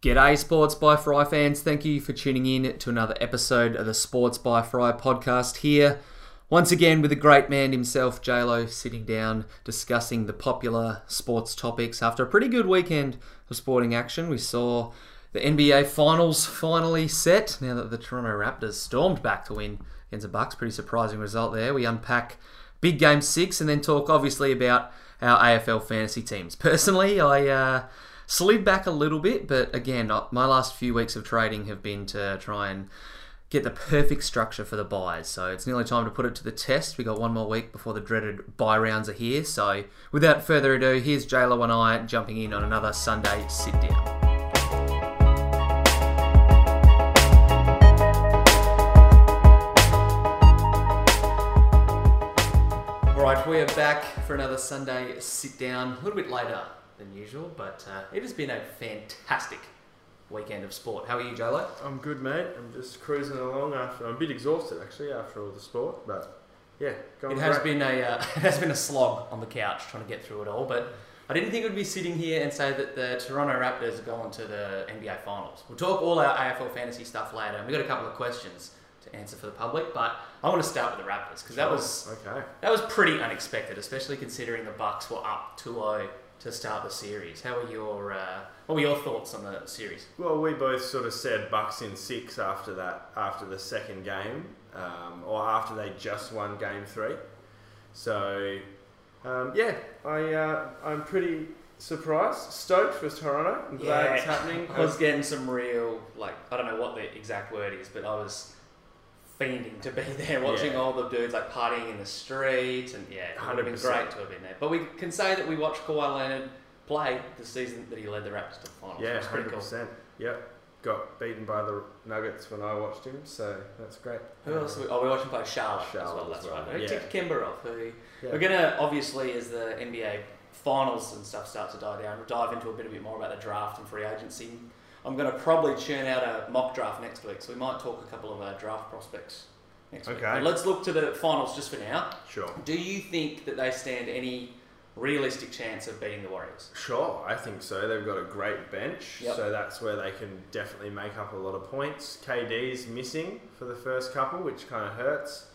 G'day, Sports by Fry fans. Thank you for tuning in to another episode of the Sports by Fry podcast here. Once again, with the great man himself, JLo, sitting down discussing the popular sports topics. After a pretty good weekend of sporting action, we saw the NBA Finals finally set. Now that the Toronto Raptors stormed back to win against the Bucks, pretty surprising result there. We unpack big game six and then talk obviously about our AFL fantasy teams. Personally, I. Uh, slid back a little bit, but again, my last few weeks of trading have been to try and get the perfect structure for the buys. So it's nearly time to put it to the test. We got one more week before the dreaded buy rounds are here. So without further ado, here's JLo and I jumping in on another Sunday sit down. All right, we are back for another Sunday sit down. A little bit later than usual, but uh, it has been a fantastic weekend of sport. How are you, Jolo? I'm good, mate. I'm just cruising along after. I'm a bit exhausted actually after all the sport, but yeah, going It has great. been a uh, it has been a slog on the couch trying to get through it all, but I didn't think would be sitting here and say that the Toronto Raptors are going to the NBA Finals. We'll talk all our AFL fantasy stuff later, and we've got a couple of questions to answer for the public, but I want to start with the Raptors because that was okay. that was pretty unexpected, especially considering the Bucks were up 2-0 to start the series. How were your uh, what were your thoughts on the series? Well, we both sort of said Bucks in six after that, after the second game, um, or after they just won game three. So um, yeah, I uh, I'm pretty surprised, stoked for Toronto. I'm glad it's happening. I was getting some real like I don't know what the exact word is, but I was fiending to be there, watching Yeah. all the dudes like partying in the street, and yeah, it would have been great to have been there. But we can say that we watched Kawhi Leonard play the season that he led the Raptors to the finals. yeah, hundred cool. percent. Yep. Got beaten by the Nuggets when I watched him, so that's great. Who else? Are we, oh, we watched him play Charlotte, as Charlotte well. as That's well, right. Yeah. ticked Kimber off. Who Yeah. We're gonna obviously, as the NBA finals and stuff start to die down, dive into a bit, a bit more about the draft and free agency. I'm gonna probably churn out a mock draft next week, so we might talk a couple of our draft prospects next week. Okay. But let's look to the finals just for now. Sure. Do you think that they stand any realistic chance of beating the Warriors? Sure, I think so. They've got a great bench, Yep. so that's where they can definitely make up a lot of points. KD's missing for the first couple, which kind of hurts.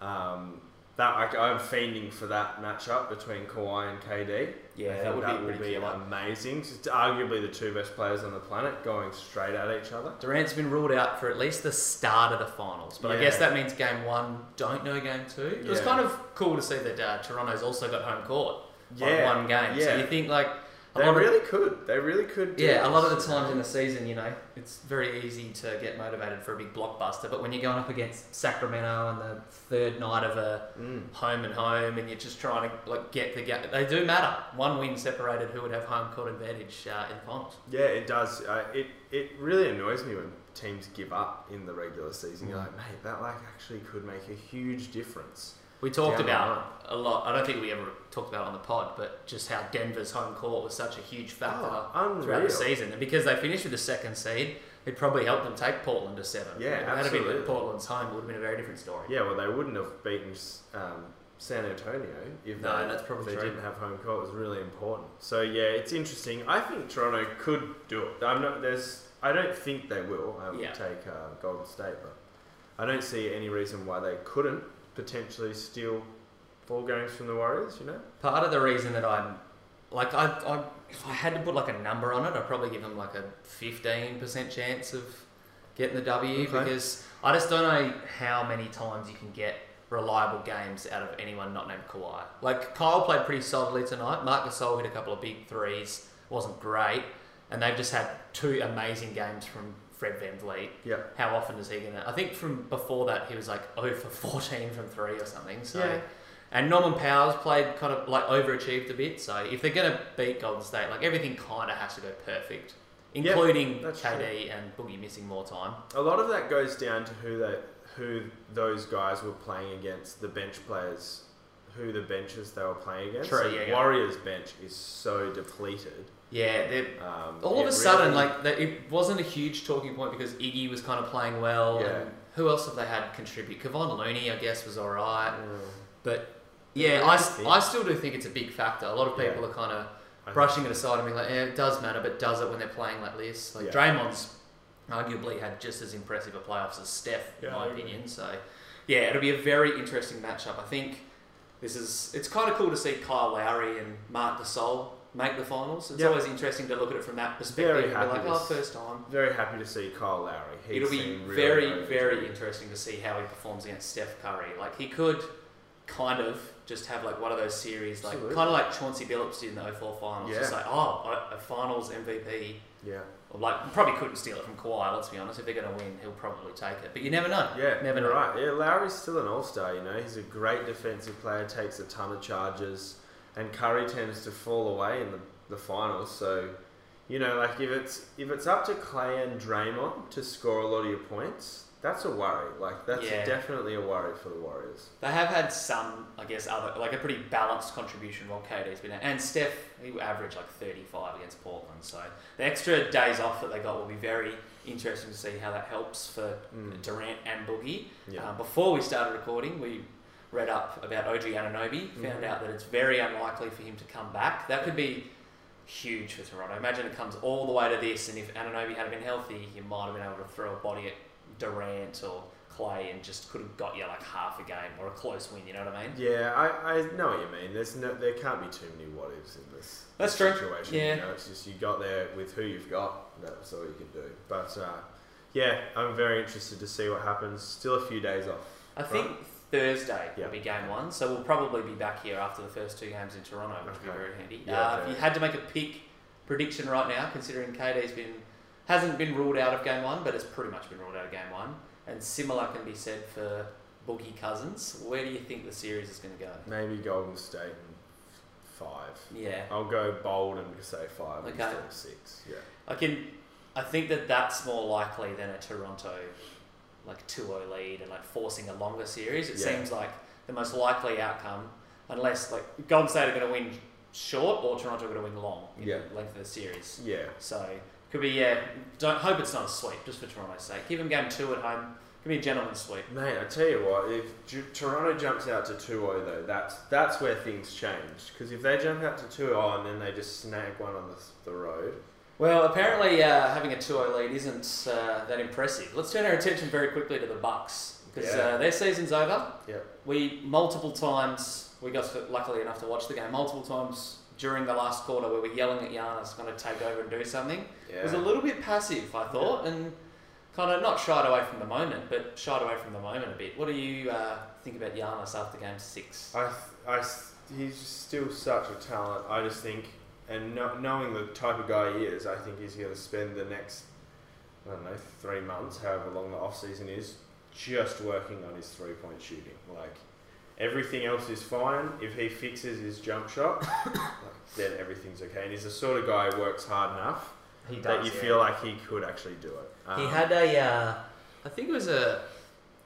Um, that I, I'm fiending for that matchup between Kawhi and KD. Yeah, that would that be will be amazing. It's arguably the two best players on the planet going straight at each other. Durant's been ruled out for at least the start of the finals, but I guess that means game one. Don't know game two. It was kind of cool to see that uh, Toronto's also got home court on Yeah, one game. So yeah. you think like They of- really could. They really could. Do yeah, a lot of the times in the season, you know, it's very easy to get motivated for a big blockbuster. But when you're going up against Sacramento on the third night of a. Mm. home and home, and you're just trying to like get the game, they do matter. One win separated who would have home court advantage uh, in the finals. Yeah, it does. Uh, it it really annoys me when teams give up in the regular season. You're Mm. like, mate, that like actually could make a huge difference. We talked Down about a lot. I don't think we ever talked about it on the pod, but just how Denver's home court was such a huge factor Oh, throughout the season, and because they finished with the second seed, it probably helped them take Portland to seven. Yeah, if it had been. Portland's home, it would have been a very different story. Yeah, well, they wouldn't have beaten um, San Antonio if No, they, that's probably they true. didn't have home court. It was really important. So yeah, it's interesting. I think Toronto could do it. I'm not. There's. I don't think they will. I would Yeah. take uh, Golden State, but I don't see any reason why they couldn't potentially steal four games from the Warriors. You know. Part of the reason that I'm like I, I if I had to put like a number on it, I'd probably give them like a fifteen percent chance of getting the W Okay. because I just don't know how many times you can get reliable games out of anyone not named Kawhi. Like Kyle played pretty solidly tonight. Marc Gasol hit a couple of big threes, wasn't great, and they've just had two amazing games from Fred VanVleet. Yeah. How often is he gonna? I think from before that he was like 0 for 14 from three or something. So. Yeah. And Norman Powers played kind of like overachieved a bit. So if they're going to beat Golden State, like everything kind of has to go perfect, including that's KD and Boogie missing more time. A lot of that goes down to who they, who those guys were playing against, the bench players, who the benches they were playing against. True, So yeah, yeah. Warriors bench is so depleted. Yeah, they're, Um, all of a sudden, really- like that, it wasn't a huge talking point because Iggy was kind of playing well. Yeah. And who else have they had contribute? Kevon Looney, I guess, was all right. Mm. But yeah, Yeah, I, I think- I still do think it's a big factor. A lot of Yeah. people are kind of brushing it aside and being like, yeah, it does matter, but does it when they're playing like this? Like Yeah. Draymond's arguably had just as impressive a playoffs as Steph, in Yeah, my opinion. So, yeah, it'll be a very interesting matchup. I think this is. It's kind of cool to see Kyle Lowry and Marc Gasol make the finals. It's Yeah. always interesting to look at it from that perspective. Very and be happy like, oh, first time. Very happy to see Kyle Lowry. He It'll be really very, very interesting to see how he performs against Steph Curry. Like he could kind of just have like one of those series, like Absolutely. kind of like Chauncey Billups did in the 04 finals. Just like, oh, a, a finals MVP. Yeah. Or like probably couldn't steal it from Kawhi. Let's be honest. If they're going to win, he'll probably take it. But you never know. Yeah, never know. right. Yeah, Lowry's still an all-star. You know, he's a great defensive player, takes a ton of charges, and Curry tends to fall away in the, the finals. So, you know, like if it's if it's up to Clay and Draymond to score a lot of your points, that's a worry. Like that's Yeah. definitely a worry for the Warriors. They have had some, I guess, other like a pretty balanced contribution while KD's been out. And Steph, he averaged like 35 against Portland. So the extra days off that they got will be very interesting to see how that helps for Mm. Durant and Boogie. Yeah. Uh, before we started recording, we read up about OG Anunoby, found Mhm. out that it's very unlikely for him to come back. That could be huge for Toronto. Imagine it comes all the way to this, and if Anunoby had been healthy, you might have been able to throw a body at Durant or Clay and just could have got you like half a game or a close win. You know what I mean? Yeah, I, I know what you mean. There's no, there can't be too many what ifs in this, That's this true. situation. Yeah. You know, it's just you got there with who you've got. That's all you can do. But uh, yeah, I'm very interested to see what happens. Still a few days off. I think Thursday Yeah. will be game one, so we'll probably be back here after the first two games in Toronto, which will be very handy. Yeah, uh, if you had to make a pick prediction right now, considering KD's been hasn't been ruled out of game one, but it's pretty much been ruled out of game one, and similar can be said for Boogie Cousins. Where do you think the series is going to go? Maybe Golden State in five. Yeah, I'll go bold and say five Okay. instead of six. Yeah. I can. I think that that's more likely than a Toronto like 2-0 lead and like forcing a longer series. It Yeah. seems like the most likely outcome, unless like Golden State are going to win short or Toronto are going to win long in Yeah. the length of the series. Yeah. So could be yeah. Don't hope it's not a sweep just for Toronto's sake. Give them game two at home. Give me a gentleman's sweep. Mate, I tell you what, if Ju- Toronto jumps out to 2-0 though, that's that's where things change. Because if they jump out to 2-0 and then they just snag one on the, the road, Well, apparently uh, having a 2-0 lead isn't uh, that impressive. Let's turn our attention very quickly to the Bucks because Yeah. uh, their season's over. yeah, We multiple times we got luckily enough to watch the game multiple times during the last quarter where we're yelling at Giannis going to take over and do something. yeah. It was a little bit passive, I thought, and kind of not shied away from the moment, but shied away from the moment a bit. What do you uh, think about Giannis after game six? I, th- I, th- he's still such a talent. I just think, and no, knowing the type of guy he is, I think he's going to spend the next, I don't know, three months, however long the off season is, just working on his three point shooting. Like everything else is fine. If he fixes his jump shot, then everything's okay. And he's the sort of guy who works hard enough He that you feel like he could actually do it. He Um, had a, uh, I think it was a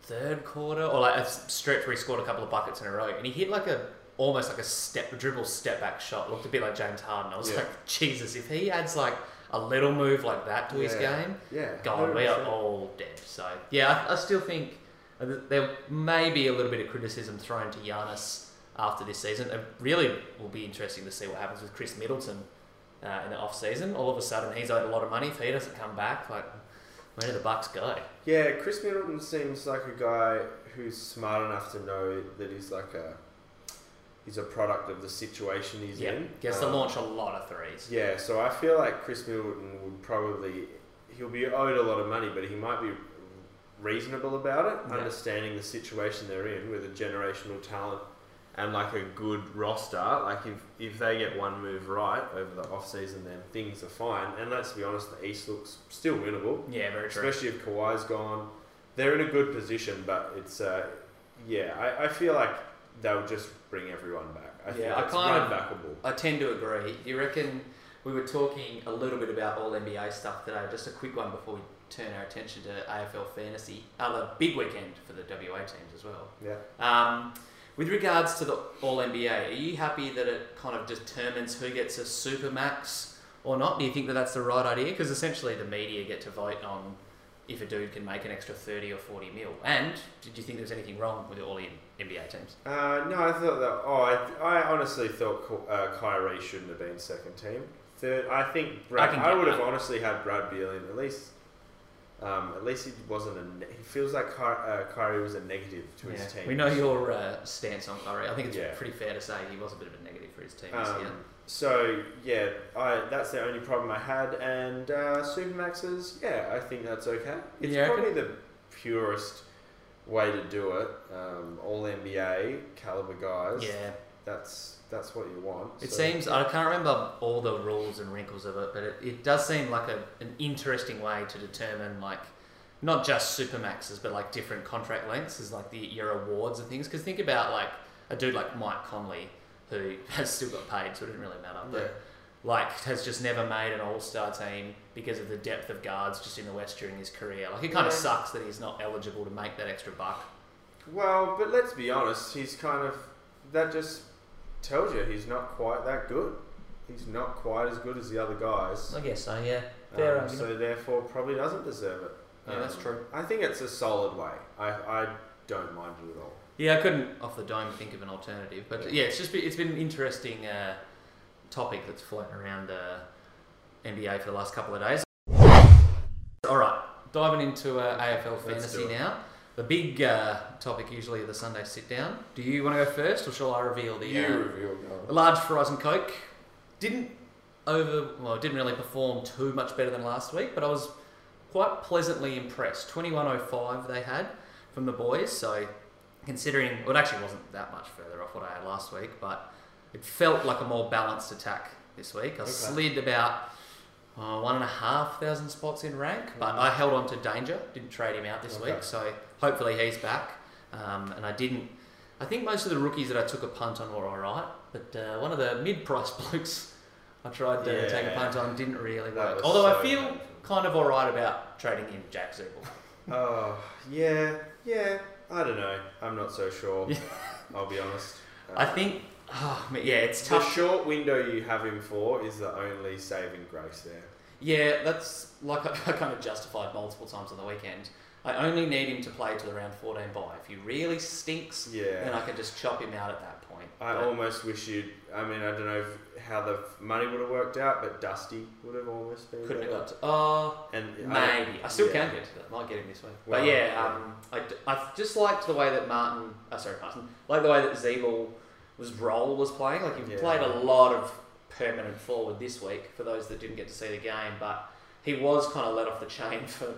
third quarter or like a stretch where he scored a couple of buckets in a row, and he hit like a almost like a step, a dribble step back shot. Looked a bit like James Harden. I was Yeah. like, Jesus, if he adds like a little move like that to his game, yeah, God, we are all dead. So yeah, I, I still think there may be a little bit of criticism thrown to Giannis after this season. It really will be interesting to see what happens with Khris Middleton uh, in the off season. All of a sudden, he's owed a lot of money. If he doesn't come back, like where do the Bucks go? Yeah, Khris Middleton seems like a guy who's smart enough to know that he's like a he's a product of the situation he's Yeah, in. gets to Um, launch a lot of threes. Yeah, so I feel like Khris Middleton would probably he'll be owed a lot of money, but he might be reasonable about it, Yeah. understanding the situation they're in with a generational talent and like a good roster. Like if, if they get one move right over the off season, then things are fine. And let's be honest, the East looks still winnable, Yeah, very true. especially if Kawhi's gone. They're in a good position, but it's uh, yeah, I, I feel like they'll just bring everyone back. I think Yeah, I kind of- backable. I tend to agree. Do you reckon we were talking a little bit about all NBA stuff today? Just a quick one before we turn our attention to AFL fantasy. Other big weekend for the WA teams as well. Yeah. Um, with regards to the All NBA, are you happy that it kind of determines who gets a super max or not? Do you think that that's the right idea? Because essentially the media get to vote on if a dude can make an extra 30 or 40 mil. And did you think there was anything wrong with all the NBA teams? Uh, no, I thought that. Oh, I, I honestly thought uh, Kyrie shouldn't have been second team. Third, I think Brad. I I, would have honestly had Brad Beal in at least. Um, at least he wasn't a. Ne- he feels like Ky- uh, Kyrie was a negative to his team. We know your uh, stance on Kyrie. I think it's Yeah. pretty fair to say he was a bit of a negative for his team. Um, so yeah, I that's the only problem I had, and uh, Supermaxes, yeah, I think that's okay. It's reckon? probably the purest way to do it. Um, all NBA caliber guys. Yeah, that's that's what you want. it so- seems I can't remember all the rules and wrinkles of it, but it, it does seem like a, an interesting way to determine like not just supermaxes, but like different contract lengths is like the your awards and things. Because think about like a dude like Mike Conley who has still got paid, so it didn't really matter. But Yeah. like has just never made an All Star team because of the depth of guards just in the West during his career. Like it kind of sucks that he's not eligible to make that extra buck. Well, but let's be honest. He's kind of that just tells you he's not quite that good. He's not quite as good as the other guys. I guess so. Yeah, Um, so therefore, probably doesn't deserve it. Yeah, that's Um, true. I think it's a solid way. I, I don't mind it at all. Yeah, I couldn't off the dome think of an alternative, but yeah, it's just been, it's been an interesting uh, topic that's floating around uh, NBA for the last couple of days. All right, diving into uh, AFL fantasy now. The big uh, topic usually of the Sunday sit down. Do you want to go first, or shall I reveal the uh, reveal the large fries and coke? Didn't over well, didn't really perform too much better than last week, but I was quite pleasantly impressed. Twenty one oh five they had from the boys, so considering well, it actually wasn't that much further off what I had last week, but it felt like a more balanced attack this week. I Okay. slid about uh, one and a half thousand spots in rank, but I held on to Danger. Didn't trade him out this Okay. week, so hopefully he's back. Um, and I didn't. I think most of the rookies that I took a punt on were all right, but uh, one of the mid-price blokes I tried to take a punt on didn't really work. Although I feel painful. kind of all right about trading in Jack Ziebell. Oh, yeah, yeah. I don't know. I'm not so sure. I'll be honest. I Uh, think, oh, yeah, it's the tough. short window you have him for is the only saving grace there. Yeah, that's like I, I kind of justified multiple times on the weekend. I only need him to play to the round 14 bye. If he really stinks, Yeah. then I can just chop him out at that point. I But- almost wish you'd. I mean, I don't know if, how the money would have worked out, but Dusty would have almost been. couldn't have got to. Oh, And maybe. I still yeah. can get to that. Might get him this week. Well, but yeah, yeah. um, I, I just liked the way that Martin. Uh, sorry, Martin. Like the way that Ziebell was role was playing. Like he Yeah. played a lot of permanent forward this week for those that didn't get to see the game, but he was kind of let off the chain for.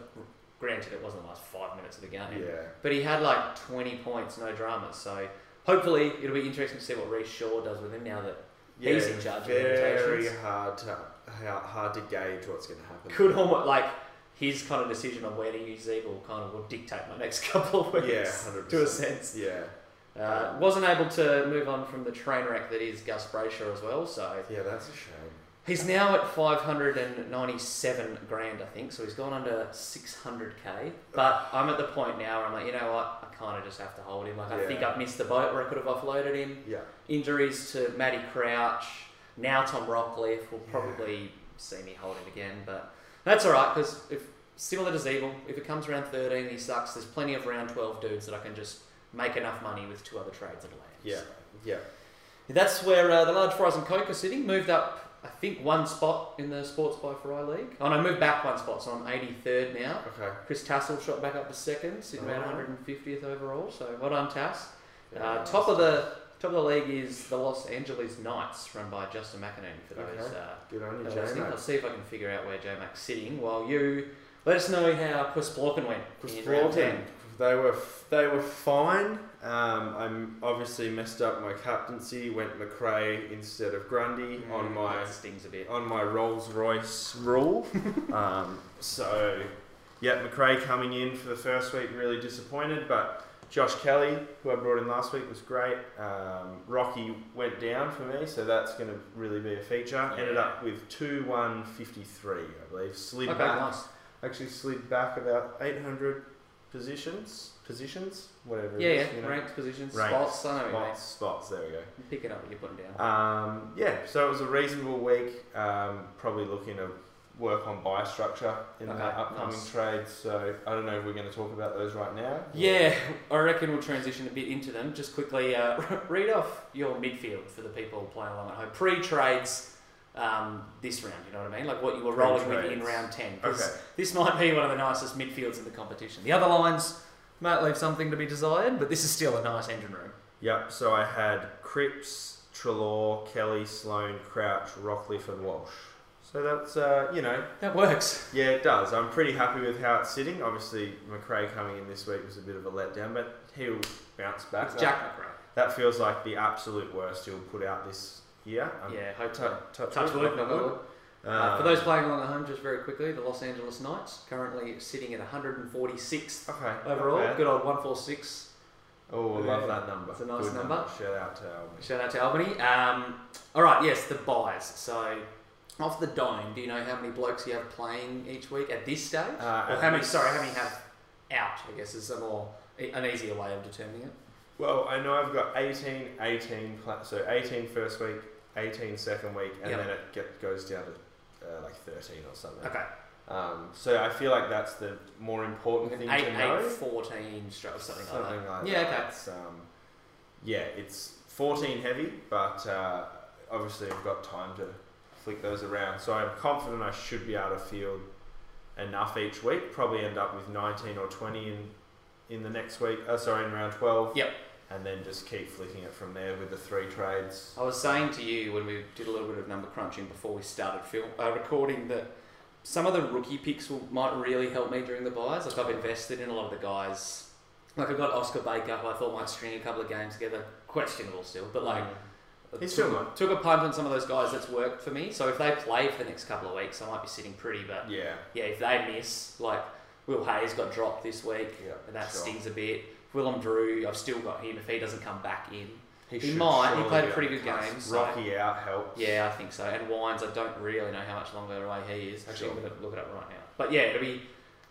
Granted, it wasn't the last five minutes of the game. Yeah. But he had like 20 points, no dramas. So hopefully it'll be interesting to see what Rhyce Shaw does with him now that Yeah, He's in charge of very hard to hard to gauge what's going to happen. could almost like his kind of decision on where to use Eagle kind of will dictate my next couple of weeks. Yeah, hundred To a sense. Yeah, Uh, wasn't able to move on from the train wreck that is Gus Brayshaw as well. So yeah, that's a shame. He's now at 597 grand, I think. So he's gone under 600k. But I'm at the point now where I'm like, you know what? I kind of just have to hold him. Like I think I've missed the boat where I could have offloaded him. Yeah, injuries to Matty Crouch. Now Tom Rockliff will probably see me hold him again, but that's all right because if similar to Ziebell, if it comes around 13, he sucks. There's plenty of round 12 dudes that I can just make enough money with two other trades at a land. yeah, yeah. That's where uh, the large fries and coke are sitting. Moved up, I think, one spot in the Sports by Fry League. Oh I moved back one spot, so I'm 83rd now. Okay. Chris Tassel shot back up to second, sitting around Alright. 150th overall. So well done, Tass. Very Uh, nice. top of the top of the league is the Los Angeles Knights, run by Justin McInerney. For those, Okay. uh, Good on you, I'll see if I can figure out where J Mac's sitting. While you let us know how Chris Blorkin went. Chris in round Broughton, 10. They were they were fine. Um, I'm obviously messed up my captaincy. Went Macrae instead of Grundy on Mm, my stings a bit. on my Rolls Royce rule. um, so, yeah, Macrae coming in for the first week, really disappointed. But Josh Kelly, who I brought in last week, was great. Um, Rocky went down for me, so that's going to really be a feature. Ended up with 2 1 53, I believe. Slid Okay, back. nice. Actually, slid back about 800 positions. Positions? Whatever Yeah, is, yeah. you know. Ranked positions, Ranked spots. I know you. Spots, spots, there we go. You Pick it up what you're putting down. Um, yeah, so it was a reasonable week. Um, probably looking to work on buy structure in the upcoming nice. trades. So I don't know if we're going to talk about those right now. Yeah, I reckon we'll transition a bit into them. Just quickly, uh, read off your midfield for the people playing along at home. Pre-trades um, this round, you know what I mean? Like what you were rolling with in round 10. 'cause Okay. This might be one of the nicest midfields in the competition. The other lines might leave something to be desired, but this is still a nice engine room. Yep. So I had Cripps, Treloar, Kelly, Sloane, Crouch, Rockliff, and Walsh. So that's uh, you know That works. yeah it does. I'm pretty happy with how it's sitting. Obviously Macrae coming in this week was a bit of a letdown, but he'll bounce back. It's Jack Macrae. That feels like the absolute worst he'll put out this Um, Yeah, hope so. touch, Touch wood, wood. Uh, Um, for those playing along at home, just very quickly, the Los Angeles Knights currently sitting at 146th okay, overall. Good old 146. Oh, I love that number. It's a nice Good number. Shout out to Albany. Shout out to Albany. Um, all right, yes, the buys. So, off the dome, do you know how many blokes you have playing each week at this stage? Uh, or how many? Sorry, how many have out? I guess is a more an easier way of determining it. Well, I know I've got 18, 18, so 18 first week, 18 second week, and Yep. then it get, goes down to uh, like 13 or something. Okay, Um, so I feel like that's the more important thing eight, to know. eight, 14, stroke, something, like Something that. like Yeah, that. okay. Um, yeah, it's 14 heavy, but uh, obviously I've got time to flick those around. So I'm confident I should be able to field enough each week. Probably end up with 19 or 20 in in the next week. Uh, sorry, in round 12. Yep. And then just keep flicking it from there with the three trades. I was saying to you when we did a little bit of number crunching before we started film uh, recording that some of the rookie picks will, might really help me during the buys. Like I've invested in a lot of the guys. Like I got Oscar Baker, who I thought might string a couple of games together. Questionable still, but like I He's took, still took a punt on some of those guys that's worked for me. So if they play for the next couple of weeks, I might be sitting pretty. But Yeah. yeah, if they miss, like Will Hayes got dropped this week, Yeah. and that sure. stings a bit. Willem Drew, I've still got him. If he doesn't come back in, He should might. He played a pretty good game, so- Rocky out helps. Yeah, I think so. And Wines, I don't really know how much longer away he is. Actually, Sure. I'm going to look it up right now. But yeah, it'll be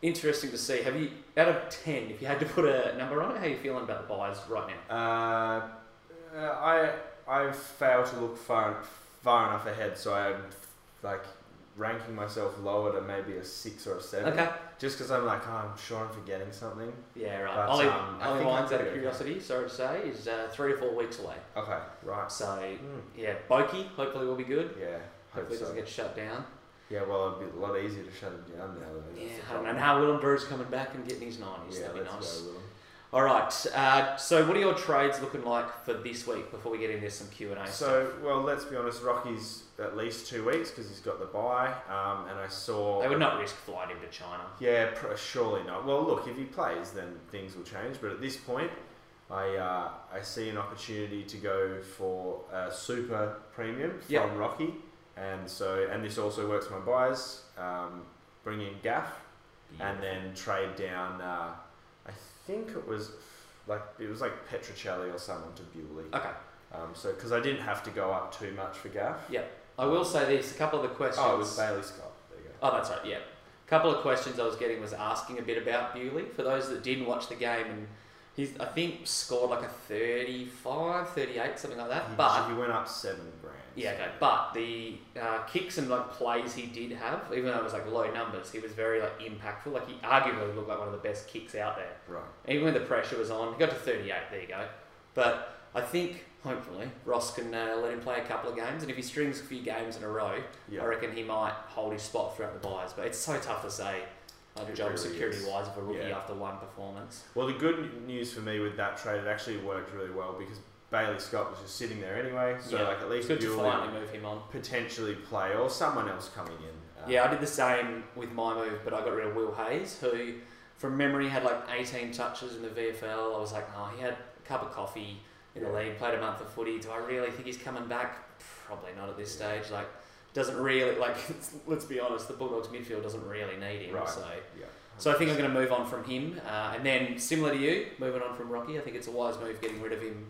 interesting to see. Have you, out of 10, if you had to put a number on it, how are you feeling about the buys right now? Uh, uh, I I failed to look far far enough ahead, so I'm like ranking myself lower to maybe a six or a seven. Okay. Just because I'm like, oh, I'm sure I'm forgetting something. Yeah, right. But, Ollie, um, I Ollie think Wines, out of pretty okay. curiosity, sorry to say, is uh, three or four weeks away. Okay, right. So, Mm, yeah, Boki hopefully will be good. yeah, Hopefully it so. doesn't get shut down. Yeah, well, it'd be a lot easier to shut it down now. Though. Yeah, I don't know. And how Willem Drew's coming back and getting his 90s. Yeah, That'd be nice. go with 'em. All right. Uh, so, what are your trades looking like for this week before we get into some Q and A? So, well, let's be honest. Rocky's at least two weeks because he's got the buy, um, and I saw they would not risk flying him to China. Yeah, pr- surely not. Well, look, if he plays, then things will change. But at this point, I uh, I see an opportunity to go for a super premium from Yep. Rocky, and so and this also works for my buys. Um, bring in Gaff, and then trade down. Uh, think it was like it was like Petruccelle or someone to Bewley. Okay. Um, so because I didn't have to go up too much for Gaff. Yeah. I will say this: a couple of the questions. Oh, it was Bailey Scott. There you go. Oh, that's right. Yeah. A couple of questions I was getting was asking a bit about Bewley. For those that didn't watch the game, and he's I think scored like a 35, 38, something like that. He, but he went up seven. Yeah, okay. But the uh, kicks and like plays he did have, even though it was like low numbers, he was very like impactful. Like he arguably looked like one of the best kicks out there. Right. Even when the pressure was on, he got to 38. There you go. But I think hopefully Ross can uh, let him play a couple of games, and if he strings a few games in a row, Yeah. I reckon he might hold his spot throughout the buys. But it's so tough to say, It job really security is. wise, of a rookie Yeah. after one performance. Well, the good news for me with that trade, it actually worked really well because Bailey Scott was just sitting there anyway. So Yeah, like at It's least good you'll finally move him on. potentially play or someone else coming in. Um, Yeah, I did the same with my move, but I got rid of Will Hayes, who, from memory, had like 18 touches in the VFL. I was like, oh, he had a cup of coffee in the league, played a month of footy. Do I really think he's coming back? Probably not at this stage. Like, doesn't really like. let's be honest, the Bulldogs midfield doesn't really need him. Right. So, Yeah. so I think I'm going to move on from him, uh, and then similar to you, moving on from Rocky. I think it's a wise move getting rid of him,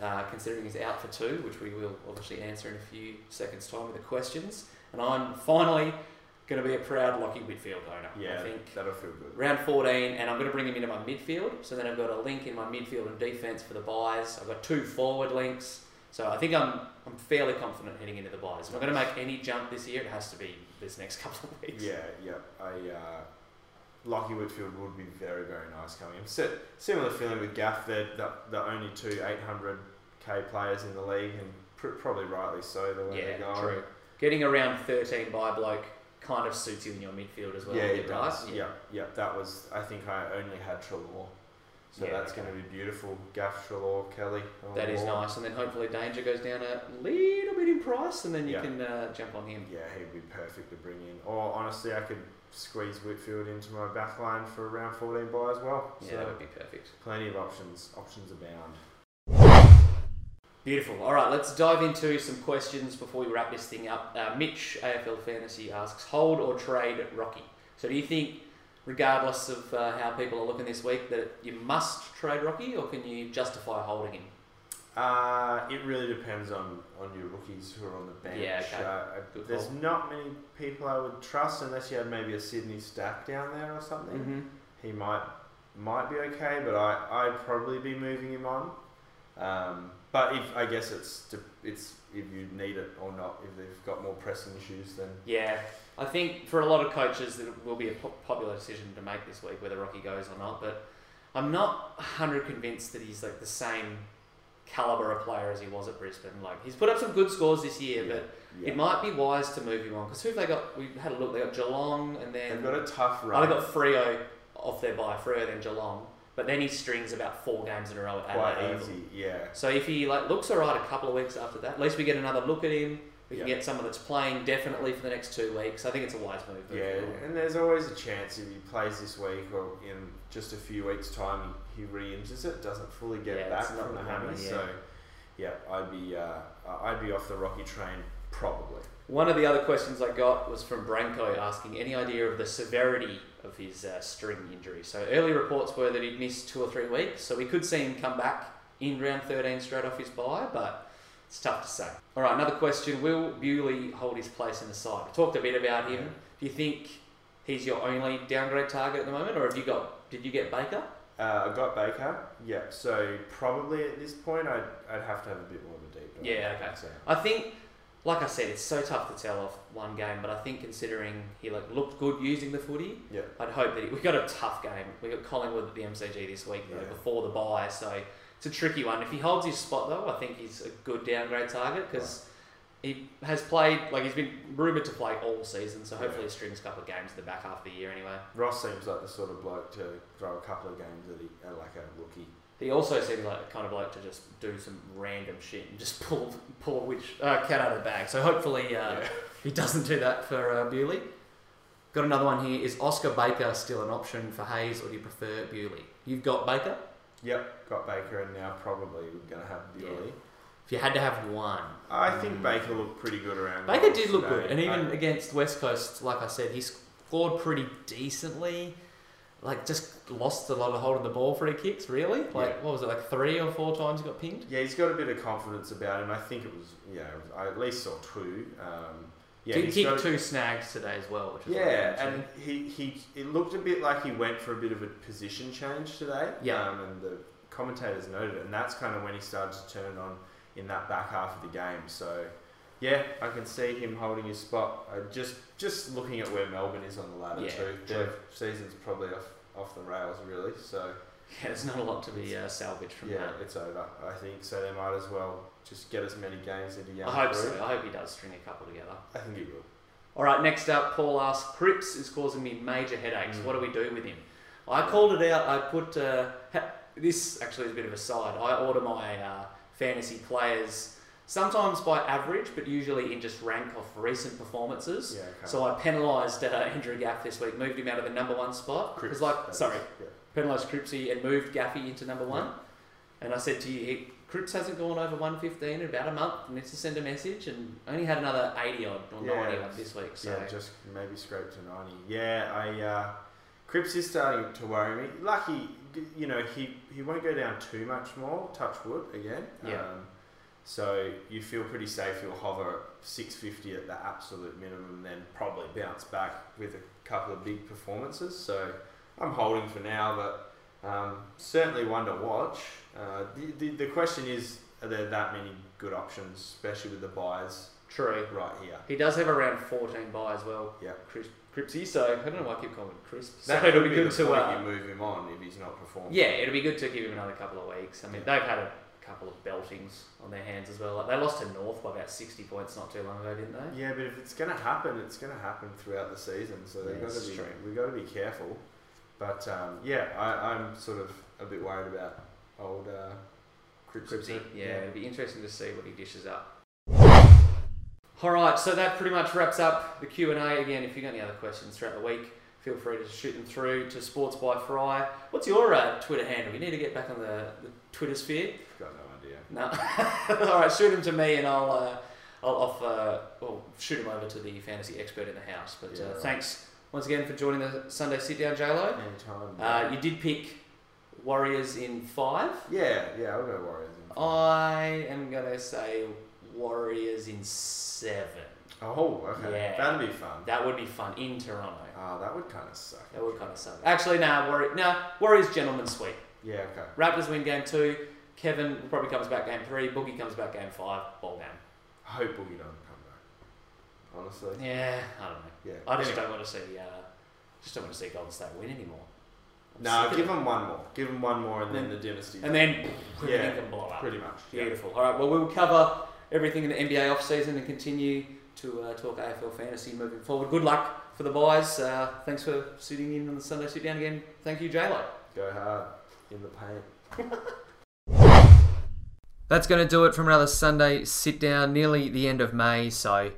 uh, considering he's out for two, which we will obviously answer in a few seconds' time with the questions. And I'm finally going to be a proud Lachie Whitfield owner. Yeah, I think that'll feel good. round 14, and I'm going to bring him into my midfield. So then I've got a link in my midfield and defense for the buys. I've got two forward links. So I think I'm I'm fairly confident heading into the buys. If I'm going to make any jump this year, it has to be this next couple of weeks. Yeah, yeah. I uh, Lachie Whitfield would be very, very nice coming in. Si- similar feeling with Gaff. They're the, the only two 800k players in the league, and pr- probably rightly so. The way Yeah, they're going. true. Getting around 13 by bloke kind of suits you in your midfield as well. yeah, it does. dice. Yeah, yeah. That was. I think I only had Treloar, so Yeah, that's okay. going to be beautiful. Gaff, Treloar, Kelly. That is That the is wall. nice, and then hopefully Danger goes down a little bit in price, and then you Yeah. can uh, jump on him. Yeah, he'd be perfect to bring in. Or honestly, I could squeeze Whitfield into my back line for around 14 by as well. Yeah, So that would be perfect. plenty of options. Options abound. Beautiful. All right, let's dive into some questions before we wrap this thing up. Uh, Mitch AFL Fantasy asks: Hold or trade Rocky? So, do you think, regardless of uh, how people are looking this week, that you must trade Rocky, or can you justify holding him? Uh, it really depends on, on your rookies who are on the bench. Yeah, okay. Uh, there's not many people I would trust unless you had maybe a Sydney stack down there or something. Mm-hmm. He might might be okay, but I I'd probably be moving him on. Um, but if I guess it's to, it's if you need it or not. If they've got more pressing issues, then Yeah, I think for a lot of coaches, it will be a popular decision to make this week whether Rocky goes or not. But I'm not 100 convinced that he's like the same caliber of player as he was at Brisbane. Like he's put up some good scores this year, Yeah. but yeah. it might be wise to move him on because who have they got? We had a look. They got Geelong and then they've got a tough oh, run. they got Freo off their bye. Freo then Geelong, but then he strings about four games in a row at quite Adelaide easy. Yeah. So if he like looks alright a couple of weeks after that, at least we get another look at him. We can get someone that's playing definitely for the next two weeks. I think it's a wise move. Yeah, and there's always a chance if he plays this week or in just a few weeks' time, he, he re-injures it, doesn't fully get Yeah, back from the hammy. yeah. So, yeah, I'd be uh, I'd be off the Rocky train probably. One of the other questions I got was from Branko asking any idea of the severity of his uh, string injury. So early reports were that he'd missed two or three weeks, so we could see him come back in round 13 straight off his bye, but it's tough to say. All right, another question: Will Bewley hold his place in the side? We talked a bit about him. Do you think he's your only downgrade target at the moment, or have you got? Did you get Baker? Uh, I got Baker. Yeah, so probably at this point, I'd, I'd have to have a bit more of a deep dive. Yeah, okay. So, I think, like I said, it's so tough to tell off one game, but I think considering he like looked good using the footy, yeah, I'd hope that he, we got a tough game. We got Collingwood at the MCG this week though, Yeah. before the bye, so it's a tricky one. If he holds his spot though, I think he's a good downgrade target because he has played like he's been rumored to play all season, so hopefully he strings a couple of games in the back half of the year anyway. Ross seems like the sort of bloke to throw a couple of games at, he, at like a rookie. He also seems like the kind of bloke to just do some random shit and just pull pull a which uh, cat out of the bag. So hopefully uh, yeah. he doesn't do that for uh, Bewley. Got another one here. Is Oscar Baker still an option for Hayes, or do you prefer Bewley? You've got Baker. Yep, got Baker, and now probably we're going to have Bewley. If you had to have one, I think Mm. Baker looked pretty good around. Baker did look today. good, and even I- against West Coast, like I said, he scored pretty decently. Like just lost a lot of hold of the ball for his kicks. Really, like Yeah. what was it, like three or four times he got pinged? Yeah, he's got a bit of confidence about him. I think it was, yeah, I at least saw two. Um, yeah, Did he's kick got- two snags today as well, which is Yeah, and he, he it looked a bit like he went for a bit of a position change today. Yeah. Um, and the commentators noted it, and that's kind of when he started to turn on in that back half of the game. So, yeah, I can see him holding his spot. Uh, just just looking at where Melbourne is on the ladder Yeah, too. Their season's probably off off the rails really. So yeah, there's not a lot to be uh, salvaged from yeah, that. it's over. I think so. They might as well just get as many games into young. I hope Peru. so. I hope he does string a couple together. I think he will. All right, next up, Paul asks, Cripps is causing me major headaches. Mm. What do we do with him? I called it out. I put uh, ha- this actually is a bit of a side. I order my uh, fantasy players sometimes by average, but usually in just rank of recent performances. Yeah. Okay. So I penalised uh, Andrew Gaff this week, moved him out of the number one spot. Cripps, Because like, sorry, yeah. Penalised Cripsy and moved Gaffy into number one. And I said to you, Cripps hasn't gone over 115 in about a month. I need to send a message and only had another 80 odd or Yeah. 90 odd this week. So Yeah, just maybe scrape to 90. Yeah, I uh, Cripps is starting to worry me. Lucky, you know, he, he won't go down too much more, touch wood again. Yeah. Um, so you feel pretty safe. He'll hover at 650 at the absolute minimum, then probably bounce back with a couple of big performances. So I'm holding for now, but um, certainly one to watch. Uh, the, the, the question is are there that many good options, especially with the buys True. right here. He does have around 14 buy as well. Yeah. Chris, Cripsy, so I don't know why I keep calling him Crisp. So That it'll be be good to. Uh, you move him on if he's not performing. yeah, it'll be good to give him another couple of weeks. I mean, Yeah. they've had a couple of beltings on their hands as well. Like, they lost to North by about 60 points not too long ago, didn't they? Yeah, but if it's going to happen, it's going to happen throughout the season. So they've Yeah, got to be true. we got to be careful. But um, yeah, I, I'm sort of a bit worried about old uh, Cripsy. Cripsy. Yeah, it'll be interesting to see what he dishes up. All right, so that pretty much wraps up the Q and A. Again, if you've got any other questions throughout the week, feel free to shoot them through to Sports by Fry. What's your uh, Twitter handle? You need to get back on the, the Twitter sphere. Got no idea. No. All right, shoot them to me, and I'll uh, I'll off uh, well shoot them over to the fantasy expert in the house. But Yeah, uh, right. thanks once again for joining the Sunday sit down, JLo. Anytime. Uh, you did pick Warriors in five. yeah, yeah, I'll go Warriors. in five. I am gonna say Warriors in seven. oh, okay. Yeah. That'd be fun. That would be fun in Toronto. Ah, that would kind of suck. That would kind of suck. Actually, nah, Warrior, nah, Warriors gentlemen sweep. Yeah, okay. Raptors win game two. Kevin probably comes back game three. Boogie comes back game five. Ball game. I hope Boogie doesn't come back. Honestly. Yeah, I don't know. Yeah. I just Anyway. don't want to see. Uh, just don't want to see Golden State win anymore. I'm No, give them one more. Give them one more, and then Then- the dynasty. And then Yeah, can blow up. pretty much. Yeah. Beautiful. All right. Well, we'll cover everything in the NBA off season and continue to uh, talk AFL fantasy moving forward. Good luck for the boys. Uh, thanks for sitting in on the Sunday sit down again. Thank you, J Lo. Go hard in the paint. That's going to do it from another Sunday sit down, nearly the end of May. So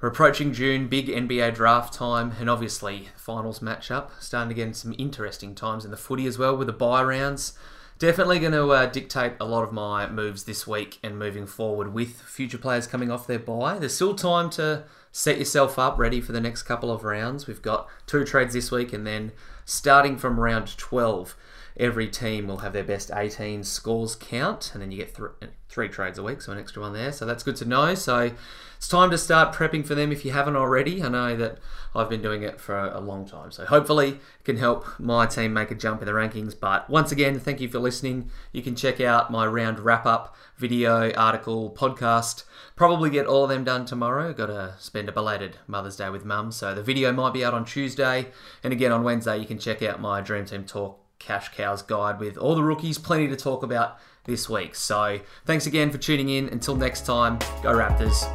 we're approaching June, big NBA draft time, and obviously finals matchup. Starting to get some interesting times in the footy as well with the bye rounds. Definitely going to uh, dictate a lot of my moves this week and moving forward with future players coming off their bye. There's still time to set yourself up ready for the next couple of rounds. We've got two trades this week, and then starting from round 12, every team will have their best 18 scores count, and then you get th- three trades a week, so an extra one there. So that's good to know. So it's time to start prepping for them if you haven't already. I know that I've been doing it for a long time, so hopefully it can help my team make a jump in the rankings. But once again, thank you for listening. You can check out my round wrap up video, article, podcast. Probably get all of them done tomorrow. Got to spend a belated Mother's Day with Mum, so the video might be out on Tuesday, and again on Wednesday you can check out my Dream Team Talk Cash Cows guide with all the rookies. Plenty to talk about this week. So thanks again for tuning in. Until next time, go Raptors.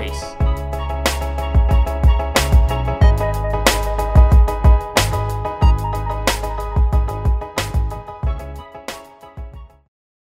Peace.